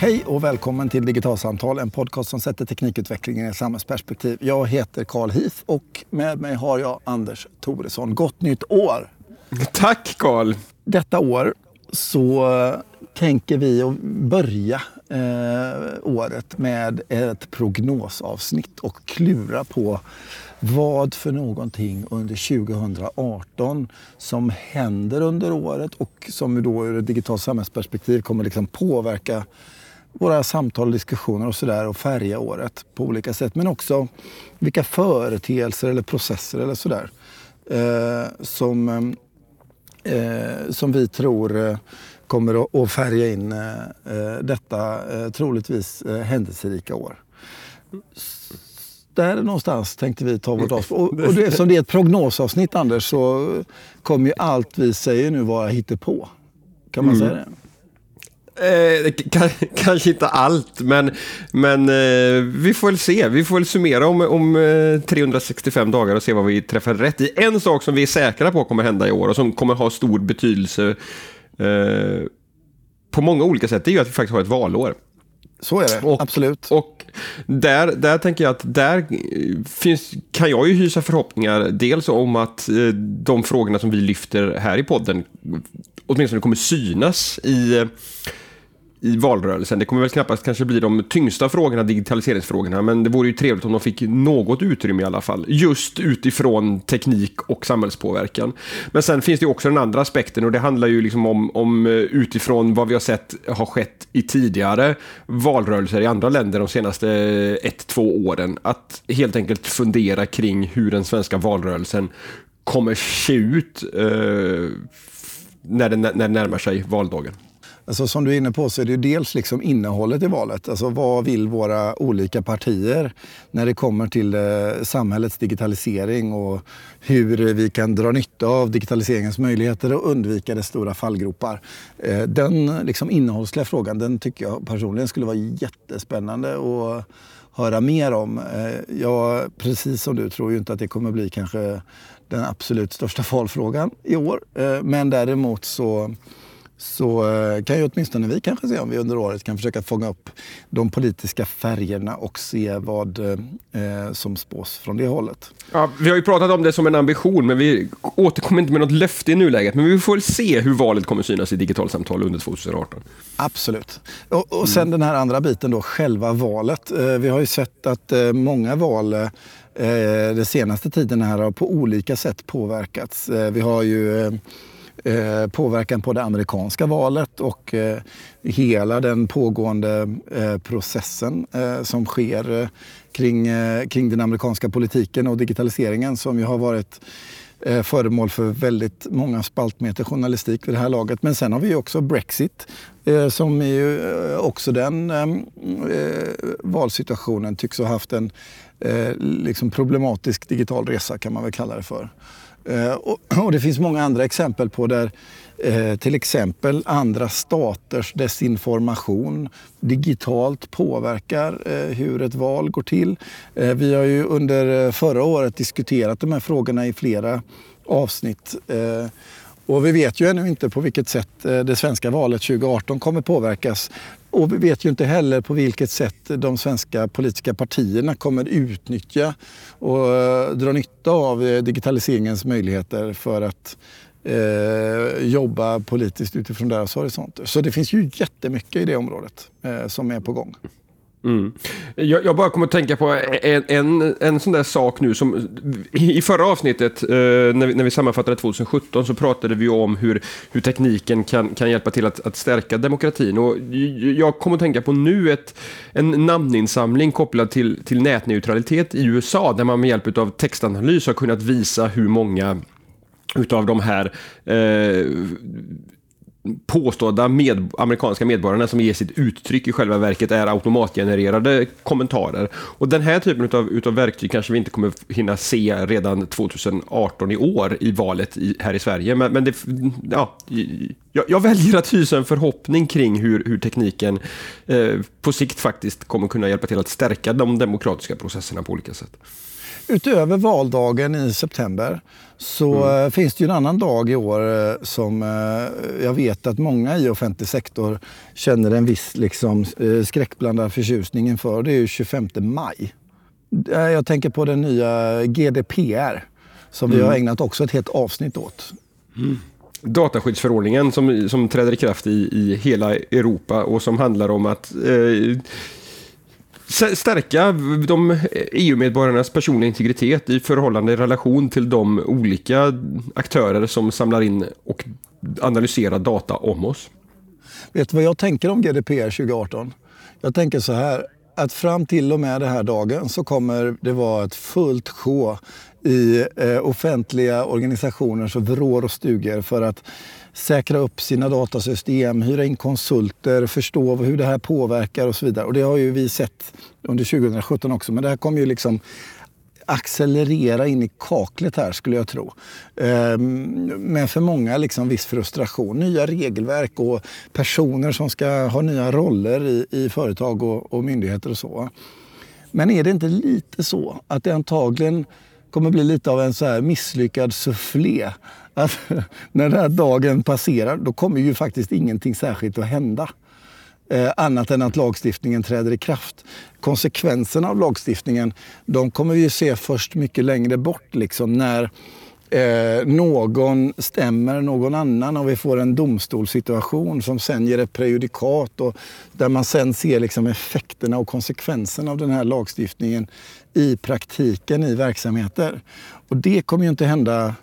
Hej och välkommen till Digitalsamtal, en podcast som sätter teknikutvecklingen i samhällsperspektiv. Jag heter Carl Heath och med mig har jag Anders Toresson. Gott nytt år! Tack Carl! Detta år så tänker vi att börja eh, året med ett prognosavsnitt och klura på vad för någonting under 2018 som händer under året och som då ur ett digitalt samhällsperspektiv kommer liksom påverka våra samtal, diskussioner och sådär och färga året på olika sätt. Men också vilka företeelser eller processer eller sådär eh, som, eh, som vi tror eh, kommer att färga in eh, eh, detta eh, troligtvis händelserika år där någonstans tänkte vi ta vårt avsnitt. Och, och det, eftersom det är ett prognosavsnitt Anders så kommer ju allt vi säger nu vara hittepå. Kan man mm. säga det? Eh, kanske inte allt, men, men eh, vi får väl se. Vi får väl summera om, om eh, 365 dagar och se vad vi träffar rätt i. En sak som vi är säkra på kommer hända i år och som kommer ha stor betydelse eh, på många olika sätt, det är ju att vi faktiskt har ett valår. Så är det, och, absolut. Och där, där tänker jag att där finns, kan jag ju hysa förhoppningar dels om att eh, de frågorna som vi lyfter här i podden åtminstone kommer synas i i valrörelsen. Det kommer väl knappast kanske bli de tyngsta frågorna, digitaliseringsfrågorna, men det vore ju trevligt om de fick något utrymme i alla fall. Just utifrån teknik och samhällspåverkan. Men sen finns det också den andra aspekten och det handlar ju liksom om, om eh, utifrån vad vi har sett har skett i tidigare valrörelser i andra länder de senaste eh, ett, två åren. Att helt enkelt fundera kring hur den svenska valrörelsen kommer se ut eh, när, den när närmar sig valdagen. Alltså, som du är inne på så är det ju dels liksom innehållet i valet. Alltså, vad vill våra olika partier när det kommer till eh, samhällets digitalisering och hur vi kan dra nytta av digitaliseringens möjligheter och undvika dess stora fallgropar. Eh, den liksom, innehållsliga frågan den tycker jag personligen skulle vara jättespännande att höra mer om. Eh, jag, precis som du, tror ju inte att det kommer bli kanske den absolut största valfrågan i år. Eh, men däremot så så eh, kan ju åtminstone vi kanske se om vi under året kan försöka fånga upp de politiska färgerna och se vad eh, som spås från det hållet. Ja, vi har ju pratat om det som en ambition, men vi återkommer inte med något löfte i nuläget. Men vi får väl se hur valet kommer synas i digitalsamtal under 2018. Absolut. Och, och sen mm. den här andra biten då, själva valet. Eh, vi har ju sett att eh, många val eh, den senaste tiden här har på olika sätt påverkats. Eh, vi har ju Eh, påverkan på det amerikanska valet och eh, hela den pågående eh, processen eh, som sker eh, kring, eh, kring den amerikanska politiken och digitaliseringen som ju har varit föremål för väldigt många spaltmeter journalistik vid det här laget. Men sen har vi också Brexit som ju också den ehm, valsituationen tycks ha haft en liksom problematisk digital resa kan man väl kalla det för. Eh, och det finns många andra exempel på där eh, till exempel andra staters desinformation digitalt påverkar eh, hur ett val går till. Vi har ju under förra året diskuterat de här frågorna i flera avsnitt. Och vi vet ju ännu inte på vilket sätt det svenska valet 2018 kommer påverkas. Och vi vet ju inte heller på vilket sätt de svenska politiska partierna kommer utnyttja och eh, dra nytta av eh, digitaliseringens möjligheter för att eh, jobba politiskt utifrån deras horisonter. Så det finns ju jättemycket i det området eh, som är på gång. Mm. Jag, jag, bara kommer att tänka på en, en, en sån där sak nu som i förra avsnittet eh, när, vi, när vi sammanfattade 2017 så pratade vi om hur, hur tekniken kan, kan hjälpa till att, att stärka demokratin och jag kommer att tänka på nu ett, en namninsamling kopplad till, till nätneutralitet i USA där man med hjälp av textanalys har kunnat visa hur många utav de här eh, påstådda med, amerikanska medborgarna som ger sitt uttryck i själva verket är automatgenererade kommentarer. Och den här typen av utav verktyg kanske vi inte kommer hinna se redan 2018 i år i valet i, här i Sverige. Men, men det, ja, jag, jag, väljer att hysa en förhoppning kring hur, hur tekniken eh, på sikt faktiskt kommer kunna hjälpa till att stärka de demokratiska processerna på olika sätt. Utöver valdagen i september så mm. Eh, finns det ju en annan dag i år eh, som eh, jag vet att många i offentlig sektor känner en viss liksom, skräckblandad förtjusning inför. Det är ju 25 maj. Jag tänker på den nya GDPR som mm. vi har ägnat också ett helt avsnitt åt. Mm. Dataskyddsförordningen som, som träder i kraft i, i hela Europa och som handlar om att eh, stärka de EU-medborgarnas personliga integritet i förhållande i relation till de olika aktörer som samlar in och analyserar data om oss. Vet du vad jag tänker om GDPR 2018? Jag tänker så här, att fram till och med den här dagen så kommer det vara ett fullt sjå i eh, offentliga organisationers vrår och stugor för att säkra upp sina datasystem, hyra in konsulter, förstå hur det här påverkar och så vidare. Och det har ju vi sett under 2017 också, men det här kommer ju liksom accelerera in i kaklet här skulle jag tro. Ehm, men för många liksom viss frustration. Nya regelverk och personer som ska ha nya roller i, i företag och, och myndigheter och så. Men är det inte lite så att det antagligen kommer bli lite av en så här misslyckad soufflé. Att när den här dagen passerar, då kommer ju faktiskt ingenting särskilt att hända. Eh, annat än att lagstiftningen träder i kraft. Konsekvenserna av lagstiftningen, de kommer vi se först mycket längre bort. Liksom, när eh, någon stämmer någon annan och vi får en domstolssituation som sen ger ett prejudikat och där man sen ser liksom effekterna och konsekvenserna av den här lagstiftningen i praktiken i verksamheter. Och det kommer ju inte hända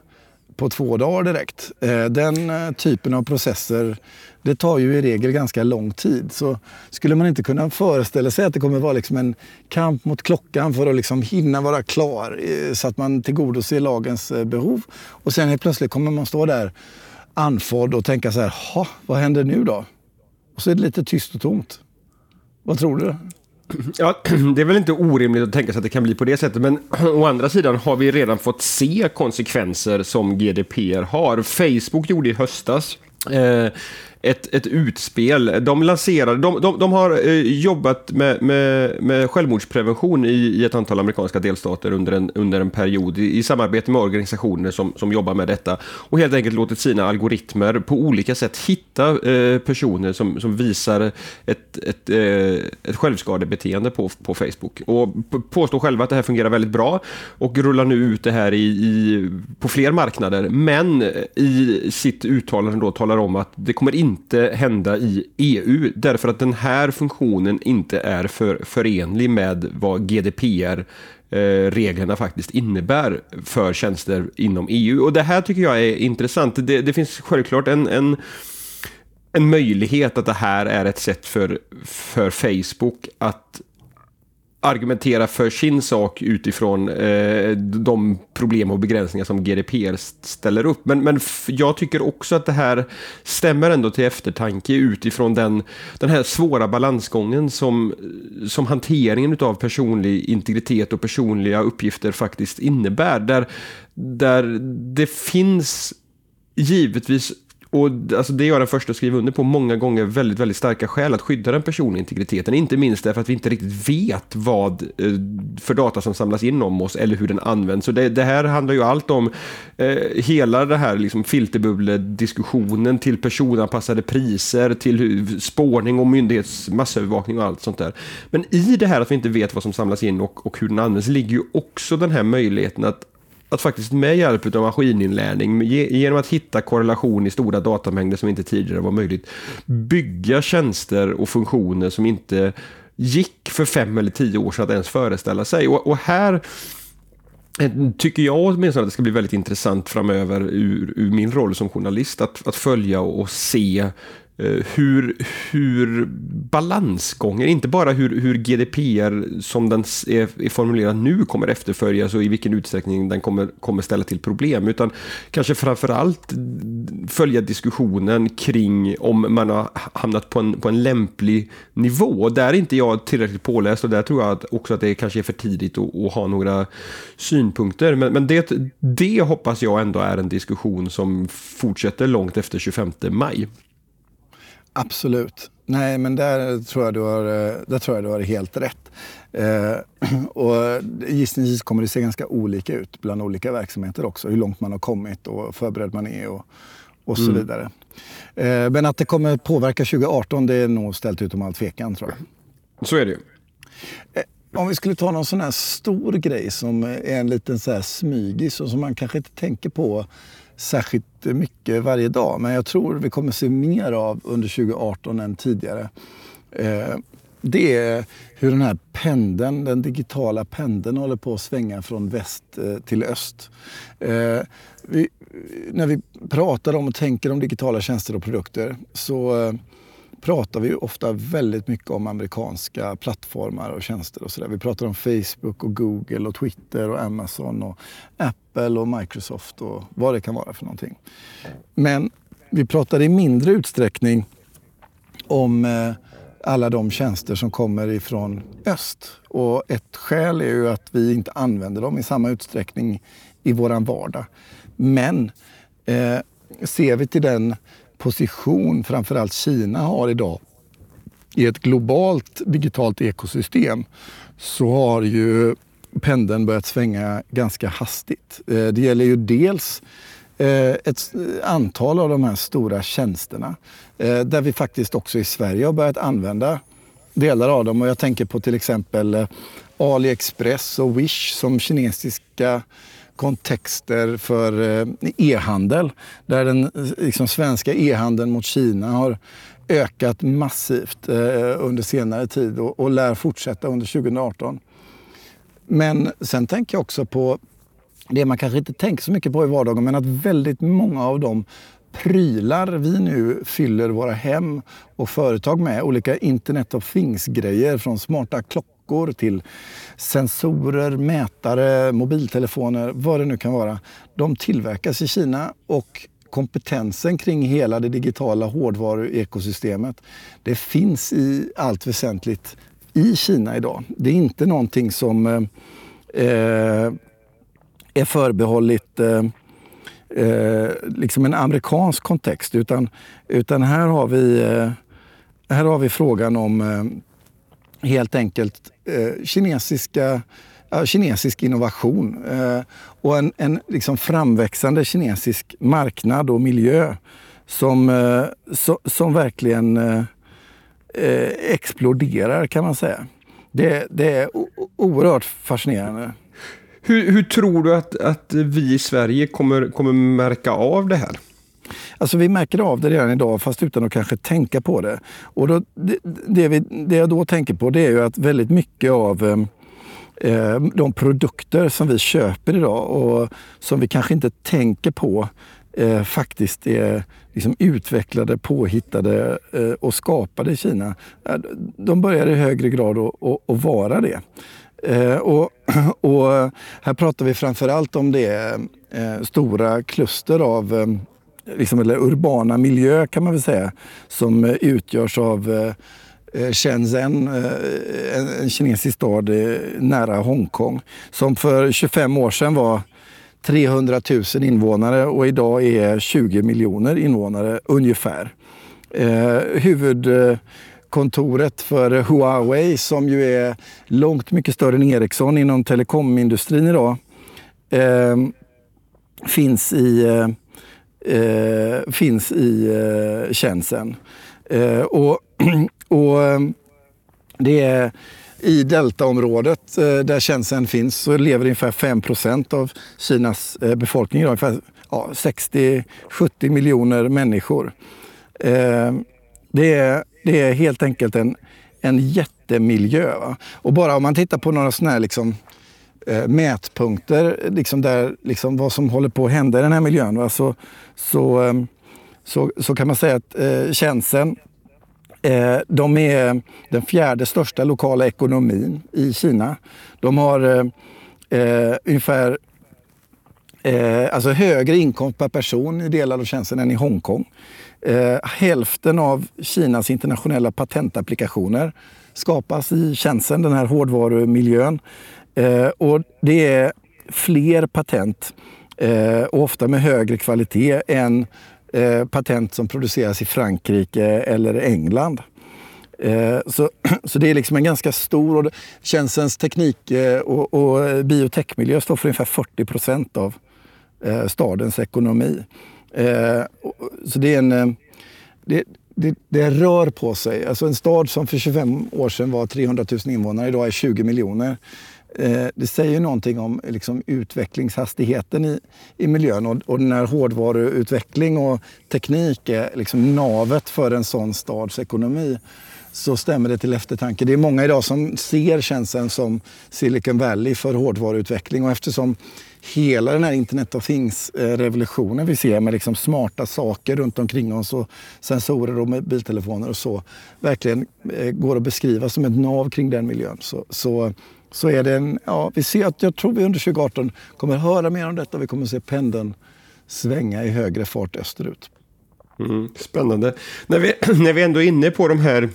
på två dagar direkt. Eh, den eh, typen av processer det tar ju i regel ganska lång tid. Så skulle man inte kunna föreställa sig att det kommer vara liksom en kamp mot klockan för att liksom hinna vara klar eh, så att man tillgodoser lagens behov. Och sen helt plötsligt kommer man stå där andfådd och tänka så här, vad händer nu då? Och så är det lite tyst och tomt. Vad tror du? Ja, det är väl inte orimligt att tänka sig att det kan bli på det sättet, men å andra sidan har vi redan fått se konsekvenser som GDPR har. Facebook gjorde i höstas eh, ett, ett utspel. De lanserade, de, de, de har eh, jobbat med, med, med självmordsprevention i, i ett antal amerikanska delstater under en, under en period i, i samarbete med organisationer som, som jobbar med detta och helt enkelt låtit sina algoritmer på olika sätt hitta eh, personer som, som visar ett, ett, eh, ett självskadebeteende på, på Facebook och påstår själva att det här fungerar väldigt bra och rullar nu ut det här i, i, på fler marknader men i sitt uttalande då talar om att det kommer inte inte hända i EU därför att den här funktionen inte är för, förenlig med vad GDPR-reglerna eh, faktiskt innebär för tjänster inom EU. Och det här tycker jag är intressant. Det, det finns självklart en, en, en möjlighet att det här är ett sätt för, för Facebook att argumentera för sin sak utifrån eh, de problem och begränsningar som GDPR ställer upp. Men, men jag tycker också att det här stämmer ändå till eftertanke utifrån den, den här svåra balansgången som, som hanteringen av personlig integritet och personliga uppgifter faktiskt innebär. Där, där det finns givetvis och alltså det är jag den första att skriva under på många gånger väldigt, väldigt starka skäl att skydda den personliga integriteten. Inte minst därför att vi inte riktigt vet vad eh, för data som samlas in om oss eller hur den används. Så det, det här handlar ju allt om eh, hela det här liksom filterbubble-diskussionen till personanpassade priser, till spårning och myndighets massövervakning och allt sånt där. Men i det här att vi inte vet vad som samlas in och, och hur den används ligger ju också den här möjligheten att att faktiskt med hjälp av maskininlärning, genom att hitta korrelation i stora datamängder som inte tidigare var möjligt, bygga tjänster och funktioner som inte gick för fem eller tio år sedan att ens föreställa sig. Och, och här eh, tycker jag åtminstone att det ska bli väldigt intressant framöver ur, ur min roll som journalist att, att följa och se Eh, hur, hur balansgången, inte bara hur, hur GDPR som den är, är formulerad nu kommer efterföljas och i vilken utsträckning den kommer, kommer ställa till problem, utan kanske framförallt följa diskussionen kring om man har hamnat på en, på en lämplig nivå. Där är inte jag tillräckligt påläst och där tror jag att också att det kanske är för tidigt att, att ha några synpunkter. Men, men det, det hoppas jag ändå är en diskussion som fortsätter långt efter 25 maj. Absolut. Nej, men där tror jag du har, där tror jag du har helt rätt. Eh, och gissningsvis kommer det se ganska olika ut bland olika verksamheter också. Hur långt man har kommit och förberedd man är och, och så mm. vidare. Eh, men att det kommer påverka 2018 det är nog ställt utom all tvekan tror jag. Så är det ju. Eh, om vi skulle ta någon sån här stor grej som är en liten så här smygis och som man kanske inte tänker på särskilt mycket varje dag. Men jag tror vi kommer se mer av under 2018 än tidigare. Eh, det är hur den här pendeln, den digitala pendeln håller på att svänga från väst eh, till öst. Eh, vi, när vi pratar om och tänker om digitala tjänster och produkter så eh, pratar vi ofta väldigt mycket om amerikanska plattformar och tjänster och sådär. Vi pratar om Facebook och Google och Twitter och Amazon och Apple och Microsoft och vad det kan vara för någonting. Men vi pratar i mindre utsträckning om eh, alla de tjänster som kommer ifrån öst. Och ett skäl är ju att vi inte använder dem i samma utsträckning i vår vardag. Men eh, ser vi till den position framförallt Kina har idag i ett globalt digitalt ekosystem så har ju pendeln börjat svänga ganska hastigt. Eh, det gäller ju dels eh, ett antal av de här stora tjänsterna eh, där vi faktiskt också i Sverige har börjat använda delar av dem. Och jag tänker på till exempel AliExpress och Wish som kinesiska kontexter för eh, e-handel. Där den eh, liksom, svenska e-handeln mot Kina har ökat massivt eh, under senare tid och, och lär fortsätta under 2018. Men sen tänker jag också på det man kanske inte tänker så mycket på i vardagen men att väldigt många av de prylar vi nu fyller våra hem och företag med, olika Internet of Things-grejer från smarta klockor klockor till sensorer, mätare, mobiltelefoner, vad det nu kan vara. De tillverkas i Kina och kompetensen kring hela det digitala hårdvaruekosystemet, det finns i allt väsentligt i Kina idag. Det är inte någonting som eh, är förbehållit eh, eh, liksom en amerikansk kontext utan, utan här, har vi, eh, här har vi frågan om eh, helt enkelt eh, kinesiska, kinesisk innovation eh, och en, en liksom framväxande kinesisk marknad och miljö som, eh, so, som verkligen eh, eh, exploderar kan man säga. Det, det är oerhört fascinerande. Hur, hur, tror du att, att vi i Sverige kommer, kommer märka av det här? Alltså vi märker av det redan idag fast utan att kanske tänka på det. Och då, det, det, vi, det jag då tänker på det är ju att väldigt mycket av eh, eh de produkter som vi köper idag och som vi kanske inte tänker på eh, faktiskt är liksom utvecklade, påhittade eh, och skapade i Kina. Eh, de börjar i högre grad att vara det. Eh, och, och, här pratar vi framför allt om det eh, stora kluster av eh, liksom, eller urbana miljö kan man väl säga, som eh, utgörs av eh, eh, Shenzhen, en, en kinesisk stad nära Hongkong, som för 25 år sedan var 300 000 invånare och idag är 20 miljoner invånare ungefär. Eh, huvudkontoret för Huawei som ju är långt mycket större än Ericsson inom telekomindustrin idag eh, finns i eh, eh, finns i eh, Shenzhen. Eh, och, och eh, det är i deltaområdet eh, där Shenzhen finns så lever ungefär 5% av Kinas eh, befolkning, ungefär ja, 60-70 miljoner människor. Eh, det, är, det är helt enkelt en, en jättemiljö. Va? Och bara om man tittar på några sådana här liksom, eh, mätpunkter, liksom där, liksom vad som håller på att hända i den här miljön. Va? Så, så, eh, så, så kan man säga att eh, tjänsten eh, de är den fjärde största lokala ekonomin i Kina. De har eh, eh ungefär eh, alltså högre inkomst per person i delar av tjänsten än i Hongkong. Eh, hälften av Kinas internationella patentapplikationer skapas i tjänsten, den här hårdvarumiljön. Eh, och det är fler patent, eh, ofta med högre kvalitet, än eh, patent som produceras i Frankrike eller England. Eh, så, så det är liksom en ganska stor... Och Tjänstens teknik eh, och, och biotechmiljö står för ungefär 40 procent av eh, stadens ekonomi. Så det är en... Det, det, det, rör på sig. Alltså en stad som för 25 år sedan var 300 000 invånare, idag är 20 miljoner. Eh, det säger någonting om liksom, utvecklingshastigheten i, i miljön och, och när hårdvaruutveckling och teknik är liksom navet för en sån stads ekonomi så stämmer det till eftertanke. Det är många idag som ser tjänsten som Silicon Valley för hårdvaruutveckling och eftersom hela den här Internet of Things-revolutionen vi ser med liksom smarta saker runt omkring oss och sensorer och mobiltelefoner och så verkligen eh, går att beskriva som ett nav kring den miljön. Så, så, så är det en, ja, vi ser att jag tror vi under 2018 kommer höra mer om detta. Vi kommer se pendeln svänga i högre fart österut. Mm, spännande. När vi, när vi ändå är inne på de här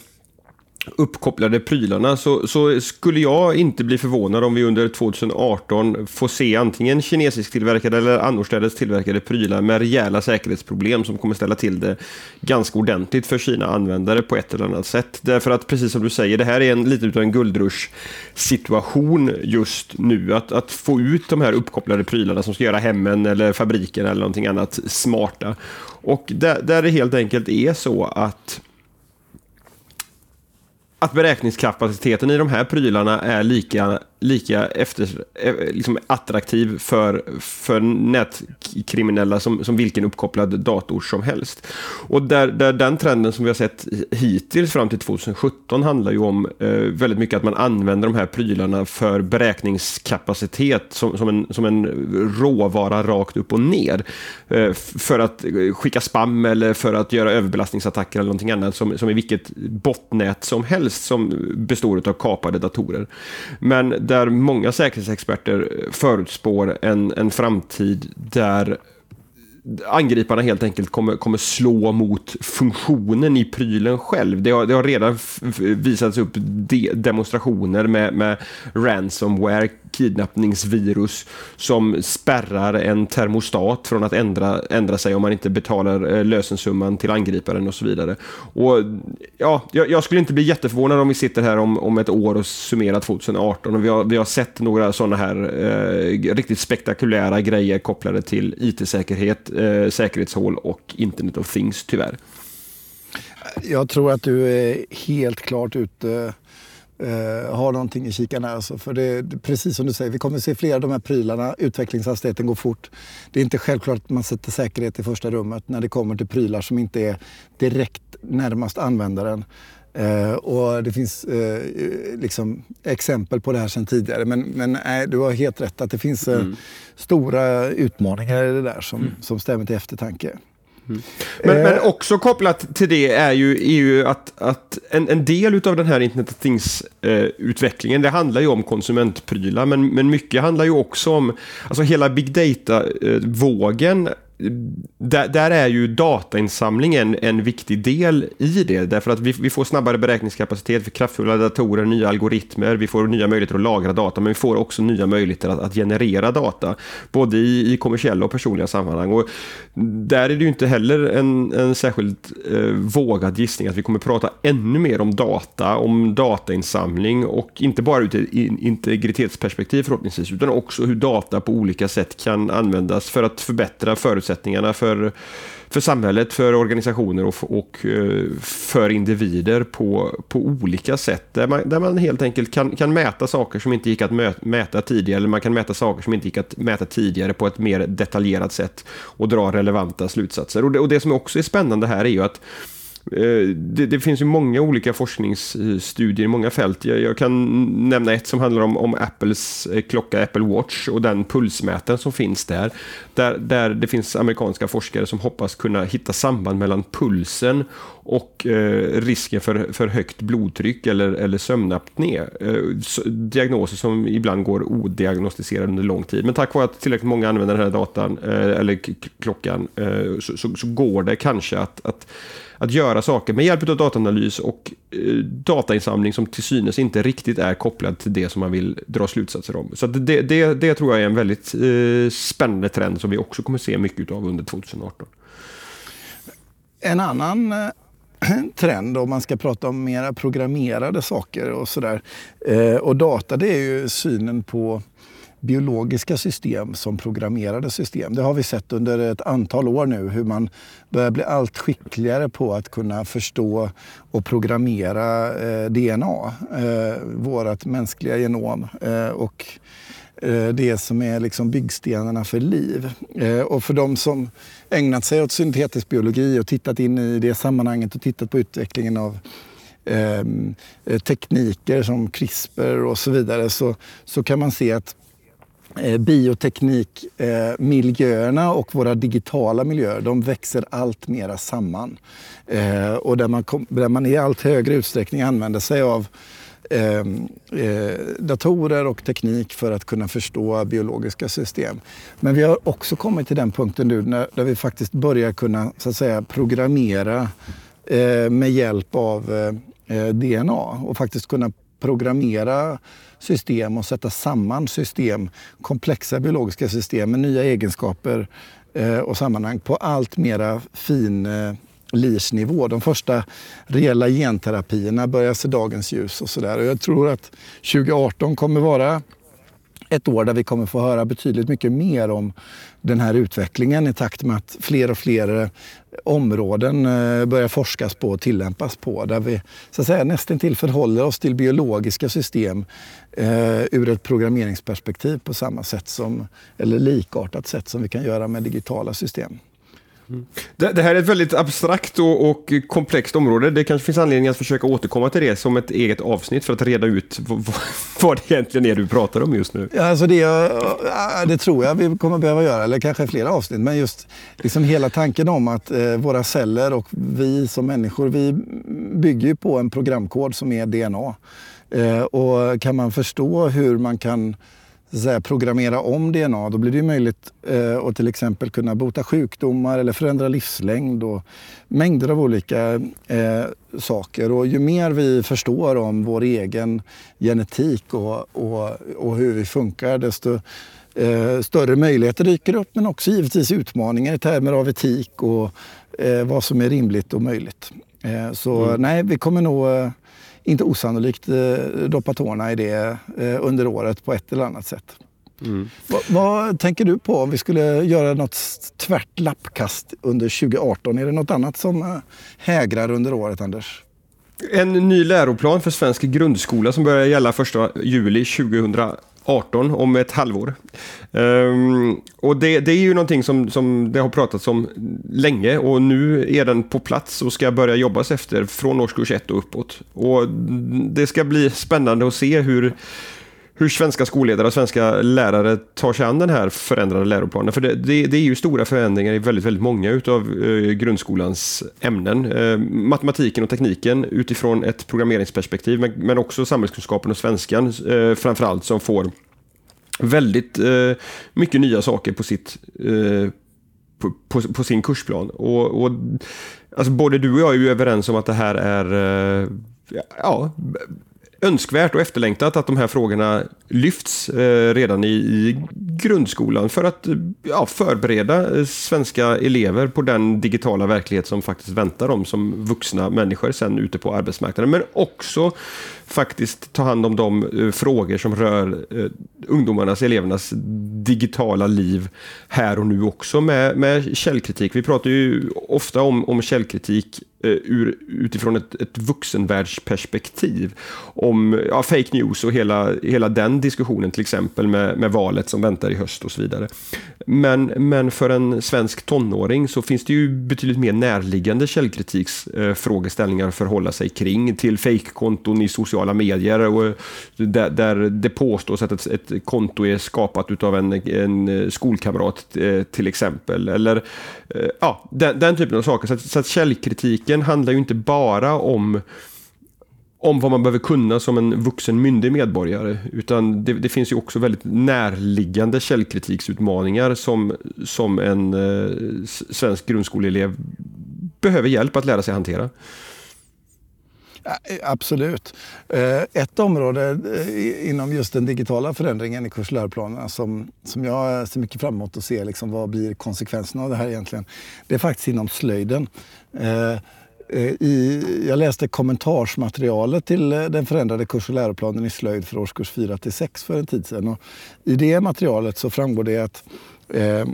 uppkopplade prylarna så, så, skulle jag inte bli förvånad om vi under 2018 får se antingen kinesisk tillverkade eller annorstädes tillverkade prylar med rejäla säkerhetsproblem som kommer ställa till det ganska ordentligt för sina användare på ett eller annat sätt. Därför att precis som du säger, det här är en, lite av en guldrush situation just nu. Att, att få ut de här uppkopplade prylarna som ska göra hemmen eller fabriken eller någonting annat smarta. Och där, där det helt enkelt är så att att beräkningskapaciteten i de här prylarna är lika lika efter, eh, liksom attraktiv för, för nätkriminella som, som vilken uppkopplad dator som helst. Och där, där den trenden som vi har sett hittills fram till 2017 handlar ju om eh, väldigt mycket att man använder de här prylarna för beräkningskapacitet som, som, en, som en råvara rakt upp och ner. Eh, för att skicka spam eller för att göra överbelastningsattacker eller någonting annat som, som i vilket bottnät som helst som består av kapade datorer. Men där många säkerhetsexperter eh, förutspår en, en framtid där angriparna helt enkelt kommer, kommer slå mot funktionen i prylen själv. Det har, det har redan visats upp de demonstrationer med, med ransomware, kidnappningsvirus som spärrar en termostat från att ändra, ändra sig om man inte betalar eh, lösensumman till angriparen och så vidare. Och, ja, jag, jag, skulle inte bli jätteförvånad om vi sitter här om, om ett år och summerar 2018 och vi har, vi har sett några sådana här eh, riktigt spektakulära grejer kopplade till IT-säkerhet, eh, säkerhetshål och Internet of Things tyvärr. Jag tror att du är helt klart ute eh, har någonting i kikarna. Alltså. För det, precis som du säger, vi kommer se fler av de här prylarna. Utvecklingshastigheten går fort. Det är inte självklart att man sätter säkerhet i första rummet när det kommer till prylar som inte är direkt närmast användaren. Eh, och det finns eh, liksom exempel på det här sedan tidigare. Men, men äh, du har helt rätt att det finns eh, mm. stora utmaningar i det där som, mm. som stämmer till eftertanke. Mm. Men, eh. men, också kopplat till det är ju, är ju att, att en, en del av den här Internet of Things-utvecklingen, det handlar ju om konsumentprylar, men, men mycket handlar ju också om, alltså hela big data-vågen där, där, är ju datainsamling en, en viktig del i det. Därför att vi, vi får snabbare beräkningskapacitet för kraftfulla datorer, nya algoritmer, vi får nya möjligheter att lagra data, men vi får också nya möjligheter att, att generera data. Både i, i, kommersiella och personliga sammanhang. Och där är det ju inte heller en, en särskilt eh, vågad gissning att vi kommer prata ännu mer om data, om datainsamling och inte bara ur ett integritetsperspektiv förhoppningsvis, utan också hur data på olika sätt kan användas för att förbättra förutsättningarna förutsättningarna för, för samhället, för organisationer och, och eh, för individer på, på olika sätt. Där man, där man helt enkelt kan, kan mäta saker som inte gick att mäta tidigare, eller man kan mäta saker som inte gick att mäta tidigare på ett mer detaljerat sätt och dra relevanta slutsatser. Och det, och det som också är spännande här är ju att Eh, det, det, finns ju många olika forskningsstudier i många fält. Jag, jag, kan nämna ett som handlar om, om Apples eh, klocka Apple Watch och den pulsmätaren som finns där. där. Där det finns amerikanska forskare som hoppas kunna hitta samband mellan pulsen och eh, risken för, för högt blodtryck eller, eller sömnapné. Eh, diagnoser som ibland går odiagnostiserade under lång tid. Men tack vare att tillräckligt många använder den här datan, eh, eller klockan, eh, så, så, så, går det kanske att, att att göra saker med hjälp av dataanalys och eh, datainsamling som till synes inte riktigt är kopplad till det som man vill dra slutsatser om. Så det, det, det tror jag är en väldigt eh, spännande trend som vi också kommer se mycket av under 2018. En annan eh, trend om man ska prata om mera programmerade saker och sådär. Eh, och data det är ju synen på biologiska system som programmerade system. Det har vi sett under ett antal år nu hur man börjar bli allt skickligare på att kunna förstå och programmera eh, DNA, eh, vårt mänskliga genom. Eh, och Eh, det som är liksom byggstenarna för liv. Eh, och för de som ägnat sig åt syntetisk biologi och tittat in i det sammanhanget och tittat på utvecklingen av ehm, eh, tekniker som CRISPR och så vidare så, så kan man se att Eh, bioteknikmiljöerna eh, och våra digitala miljöer, de växer allt mera samman. Eh, och där man, där man i allt högre utsträckning använder sig av Ehm, eh, datorer och teknik för att kunna förstå biologiska system. Men vi har också kommit till den punkten nu när, där vi faktiskt börjar kunna så att säga, programmera eh, med hjälp av eh, DNA och faktiskt kunna programmera system och sätta samman system, komplexa biologiska system med nya egenskaper eh, och sammanhang på allt mera fin eh, LIS-nivå. De första reella genterapierna börjar se dagens ljus och sådär. Jag tror att 2018 kommer vara ett år där vi kommer få höra betydligt mycket mer om den här utvecklingen i takt med att fler och fler eh, områden eh, börjar forskas på och tillämpas på. Där vi så att säga, nästan till förhåller oss till biologiska system eh, ur ett programmeringsperspektiv på samma sätt som, eller likartat sätt som vi kan göra med digitala system. Det, det, här är ett väldigt abstrakt och, och, komplext område. Det kanske finns anledning att försöka återkomma till det som ett eget avsnitt för att reda ut vad, vad det egentligen är du pratar om just nu. Ja, alltså det, det tror jag vi kommer behöva göra, eller kanske flera avsnitt. Men just liksom hela tanken om att eh, våra celler och vi som människor, vi bygger på en programkod som är DNA. Eh, och kan man förstå hur man kan säga, programmera om DNA, då blir det möjligt eh, att till exempel kunna bota sjukdomar eller förändra livslängd och mängder av olika eh, saker. Och ju mer vi förstår om vår egen genetik och, och, och hur vi funkar, desto eh, större möjligheter dyker upp men också givetvis utmaningar i termer av etik och eh, vad som är rimligt och möjligt. Eh, så mm. nej, vi kommer nog eh, inte osannolikt eh, doppa tårna i det eh, under året på ett eller annat sätt. Mm. Vad, vad, tänker du på om vi skulle göra något tvärt lappkast under 2018? Är det något annat som eh, hägrar under året, Anders? En ny läroplan för svensk grundskola som börjar gälla 1 juli 2018 18 om ett halvår. Um, och det, det, är ju någonting som, som det har pratats om länge och nu är den på plats och ska börja jobbas efter från årskurs 1 och uppåt. Och det ska bli spännande att se hur hur svenska skolledare och svenska lärare tar sig an den här förändrade läroplanen. För det, det, det är ju stora förändringar i väldigt, väldigt många av eh, grundskolans ämnen. Eh, matematiken och tekniken utifrån ett programmeringsperspektiv, men, men också samhällskunskapen och svenskan eh, framförallt som får väldigt eh, mycket nya saker på sitt eh, på, på, på, sin kursplan. Och, och, alltså både du och jag är ju överens om att det här är eh, ja, önskvärt och efterlängtat att de här frågorna lyfts eh, redan i, i, grundskolan för att eh, ja, förbereda eh, svenska elever på den digitala verklighet som faktiskt väntar dem som vuxna människor sen ute på arbetsmarknaden. Men också faktiskt ta hand om de eh, frågor som rör eh, ungdomarnas, elevernas digitala liv här och nu också med, med källkritik. Vi pratar ju ofta om, om källkritik eh, ur, utifrån ett, ett vuxenvärldsperspektiv. Om ja, fake news och hela, hela den diskussionen till exempel med, med valet som väntar i höst och så vidare. Men, men för en svensk tonåring så finns det ju betydligt mer närliggande källkritiksfrågeställningar att förhålla sig kring till fejkkonton i sociala sociala medier och eh, där, där det påstås att ett, ett konto är skapat av en, en eh, skolkamrat eh, till exempel. Eller ja, den, den typen av saker. Så att, så att källkritiken handlar ju inte bara om om vad man behöver kunna som en vuxen myndig medborgare. Utan det, det, finns ju också väldigt närliggande källkritiksutmaningar som, som en eh, svensk grundskoleelev behöver hjälp att lära sig hantera. Eh, absolut. Eh, ett område eh, inom just den digitala förändringen i kursläroplanerna som, som jag ser mycket fram emot att se liksom, vad blir konsekvenserna av det här egentligen. Det är faktiskt inom slöjden. I, jag läste kommentarsmaterialet till den förändrade kurs och läroplanen i slöjd för årskurs 4 till 6 för en tid sedan. Och I det materialet så framgår det att eh,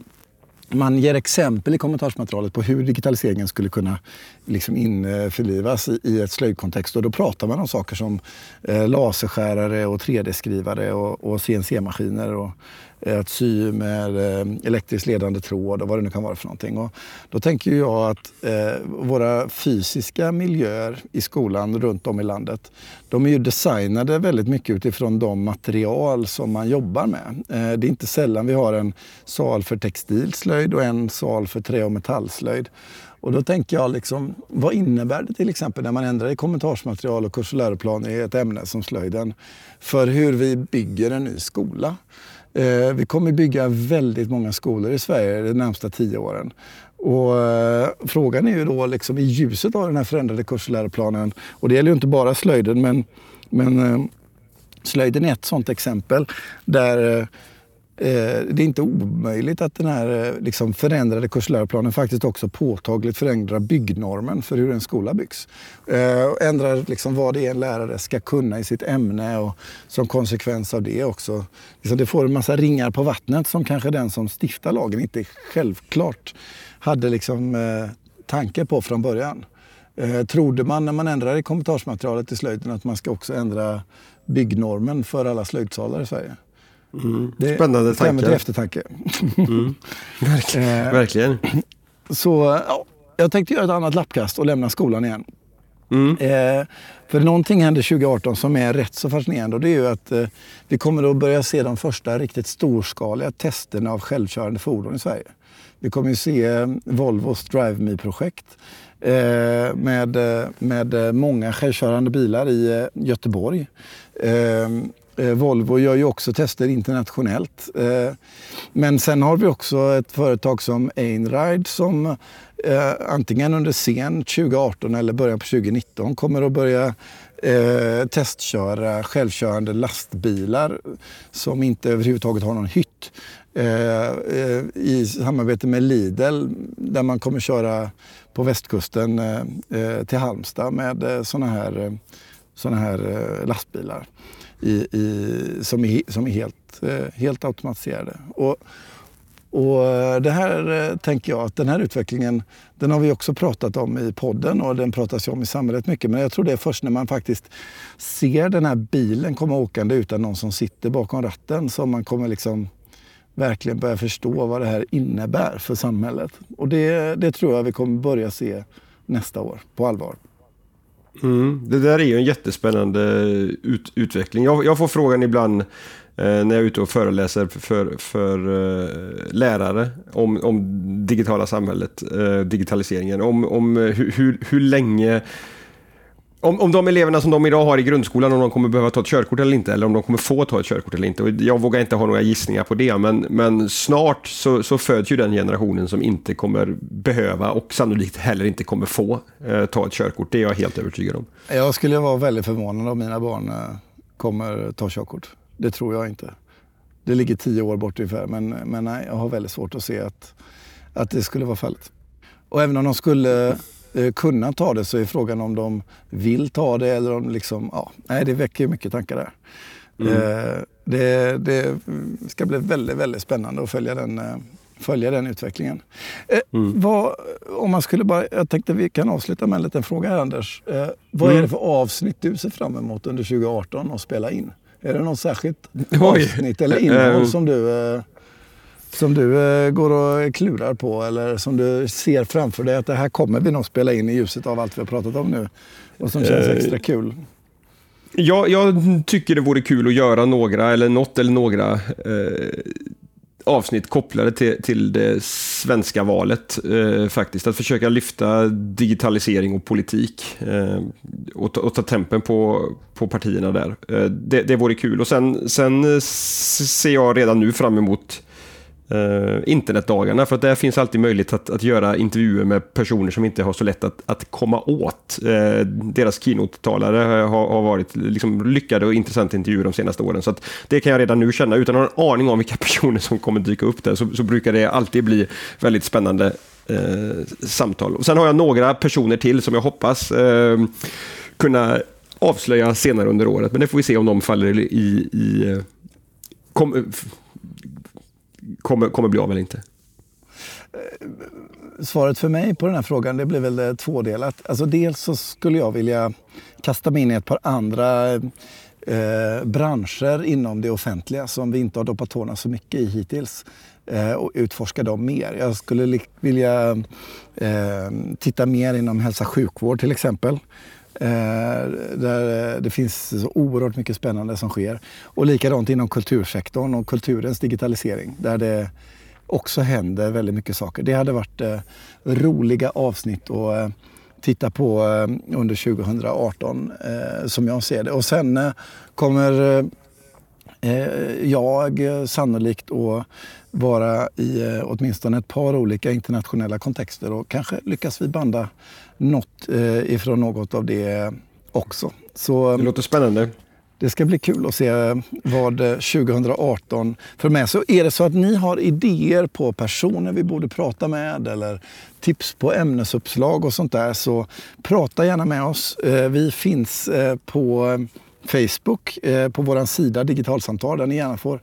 man ger exempel i kommentarsmaterialet på hur digitaliseringen skulle kunna liksom införlivas i, ett slöjdkontext. Och då pratar man om saker som eh, laserskärare och 3D-skrivare och, CNC-maskiner och Eh, att sy med eh, elektriskt ledande tråd och vad det nu kan vara för någonting. Och då tänker jag att eh, våra fysiska miljöer i skolan runt om i landet, de är ju designade väldigt mycket utifrån de material som man jobbar med. Eh, det är inte sällan vi har en sal för textilslöjd och en sal för trä och metallslöjd. Och då tänker jag, liksom, vad innebär det till exempel när man ändrar i kommentarsmaterial och kurs och läroplan i ett ämne som slöjden för hur vi bygger en ny skola? Eh, vi kommer bygga väldigt många skolor i Sverige de närmsta tio åren. Och eh, frågan är ju då liksom i ljuset av den här förändrade kursläroplanen, och det gäller ju inte bara slöjden, men, men eh, slöjden är ett sådant exempel där eh, Eh, det är inte omöjligt att den här eh, liksom förändrade kursläroplanen faktiskt också påtagligt förändrar byggnormen för hur en skola byggs. Eh, ändrar liksom vad det är en lärare ska kunna i sitt ämne och som konsekvens av det också. Liksom det får en massa ringar på vattnet som kanske den som stiftar lagen inte självklart hade liksom eh, tanke på från början. Trodde man när man ändrade i kommentarsmaterialet i slöjden att man ska också ändra byggnormen för alla slöjdsalar i Sverige? Mm. Spännande tankar. till eftertanke. Mm. Verkligen. Eh, Verkligen. Så ja, jag tänkte göra ett annat lappkast och lämna skolan igen. Mm. Eh, för någonting hände 2018 som är rätt så fascinerande och det är ju att eh, vi kommer att börja se de första riktigt storskaliga testerna av självkörande fordon i Sverige. Vi kommer att se eh, Volvos Drive Me-projekt eh, med, eh, med många självkörande bilar i Göteborg. Eh, Volvo gör ju också tester internationellt. Eh, men sen har vi också ett företag som Einride som eh, antingen under sen 2018 eller början på 2019 kommer att börja testköra självkörande lastbilar som inte överhuvudtaget har någon hytt. I samarbete med Lidl där man kommer köra på västkusten till Halmstad med såna här, såna här lastbilar i, i, som är, som är helt, eh, helt automatiserade. Och, och eh, det här eh, tänker jag att den här utvecklingen, den har vi också pratat om i podden och den pratas ju om i samhället mycket. Men jag tror det är först när man faktiskt ser den här bilen komma åkande utan någon som sitter bakom ratten som man kommer liksom verkligen börja förstå vad det här innebär för samhället. Och det, det tror jag vi kommer börja se nästa år på allvar. Mm, det där är ju en jättespännande ut, utveckling. Jag, jag, får frågan ibland eh, när jag är ute och föreläser för, för eh, lärare om, om digitala samhället, eh, digitaliseringen. Om, om eh, hur, hur, hur länge om, om de eleverna som de idag har i grundskolan, om de kommer behöva ta ett körkort eller inte, eller om de kommer få ta ett körkort eller inte. Och jag vågar inte ha några gissningar på det, men, men snart så, så föds ju den generationen som inte kommer behöva och sannolikt heller inte kommer få eh, ta ett körkort. Det är jag helt övertygad om. Jag skulle vara väldigt förvånad om mina barn eh, kommer ta körkort. Det tror jag inte. Det ligger tio år bort ungefär, men, men nej, jag har väldigt svårt att se att, att det skulle vara fallet. Och även om de skulle kunna ta det så är frågan om de vill ta det eller om liksom, ja, nej det väcker mycket tankar där. Mm. Eh, det, det, ska bli väldigt, väldigt spännande att följa den, eh, följa den utvecklingen. Mm. Vad, om man skulle bara, jag tänkte vi kan avsluta med en liten fråga här Anders. vad mm. är det för avsnitt du ser fram emot under 2018 att spela in? Är det något särskilt avsnitt eller innehåll som du som du eh, går och klurar på eller som du ser framför dig att det här kommer vi nog spela in i ljuset av allt vi har pratat om nu och som känns eh, extra kul? Ja, jag tycker det vore kul att göra några eller något eller några eh, avsnitt kopplade till, till det svenska valet eh, faktiskt. Att försöka lyfta digitalisering och politik eh, och, och, ta tempen på, på partierna där. Eh, det, det vore kul och sen, sen ser jag redan nu fram emot eh, internetdagarna för att där finns alltid möjlighet att, att göra intervjuer med personer som inte har så lätt att, att komma åt. Eh, deras keynote-talare har, har, varit liksom lyckade och intressanta intervjuer de senaste åren så att det kan jag redan nu känna utan att ha en aning om vilka personer som kommer dyka upp där så, så brukar det alltid bli väldigt spännande eh, samtal. Och sen har jag några personer till som jag hoppas eh, kunna avslöja senare under året. Men det får vi se om de faller i... i eh, kom, kommer, kommer bli av eller inte. Svaret för mig på den här frågan det blir väl eh, tvådelat. Alltså dels så skulle jag vilja kasta mig in i ett par andra eh, branscher inom det offentliga som vi inte har doppat tårna så mycket i hittills eh, och utforska dem mer. Jag skulle vilja eh, titta mer inom hälsa och sjukvård till exempel. Eh, där eh, det finns så oerhört mycket spännande som sker. Och likadant inom kultursektorn och kulturens digitalisering där det också händer väldigt mycket saker. Det hade varit eh, roliga avsnitt att eh, titta på eh, under 2018 eh, som jag ser det. Och sen eh, kommer eh, eh jag sannolikt att vara i eh, åtminstone ett par olika internationella kontexter och kanske lyckas vi banda något ifrån något av det också. Så, det låter spännande. Det ska bli kul att se vad 2018 för med Så är det så att ni har idéer på personer vi borde prata med eller tips på ämnesuppslag och sånt där så prata gärna med oss. Eh, vi finns eh, på Facebook, eh, på vår sida Digitalsamtal där ni gärna får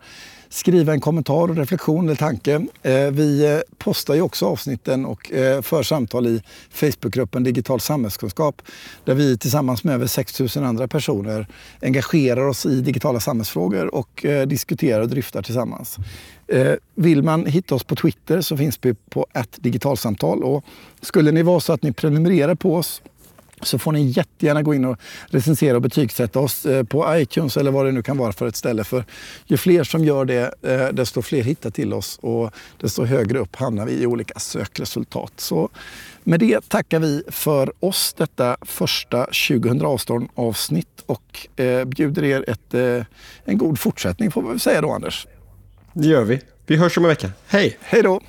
skriva en kommentar och reflektion eller tanke. Eh, vi eh, postar ju också avsnitten och eh, för samtal i Facebookgruppen Digital samhällskunskap där vi tillsammans med över 6 000 andra personer engagerar oss i digitala samhällsfrågor och diskuterar och dryftar tillsammans. Vill man hitta oss på Twitter så finns vi på digitalsamtal och skulle ni vara så att ni prenumererar på oss så får ni jättegärna gå in och recensera och betygsätta oss eh, på iTunes eller vad det nu kan vara för ett ställe. För ju fler som gör det, eh, desto fler hittar till oss och desto högre upp hamnar vi i olika sökresultat. Så med det tackar vi för oss detta första 2018 avsnitt och eh, bjuder er ett, en god fortsättning får vi säga då Anders. Det gör vi. Vi hörs om en vecka. Hej! Hej då!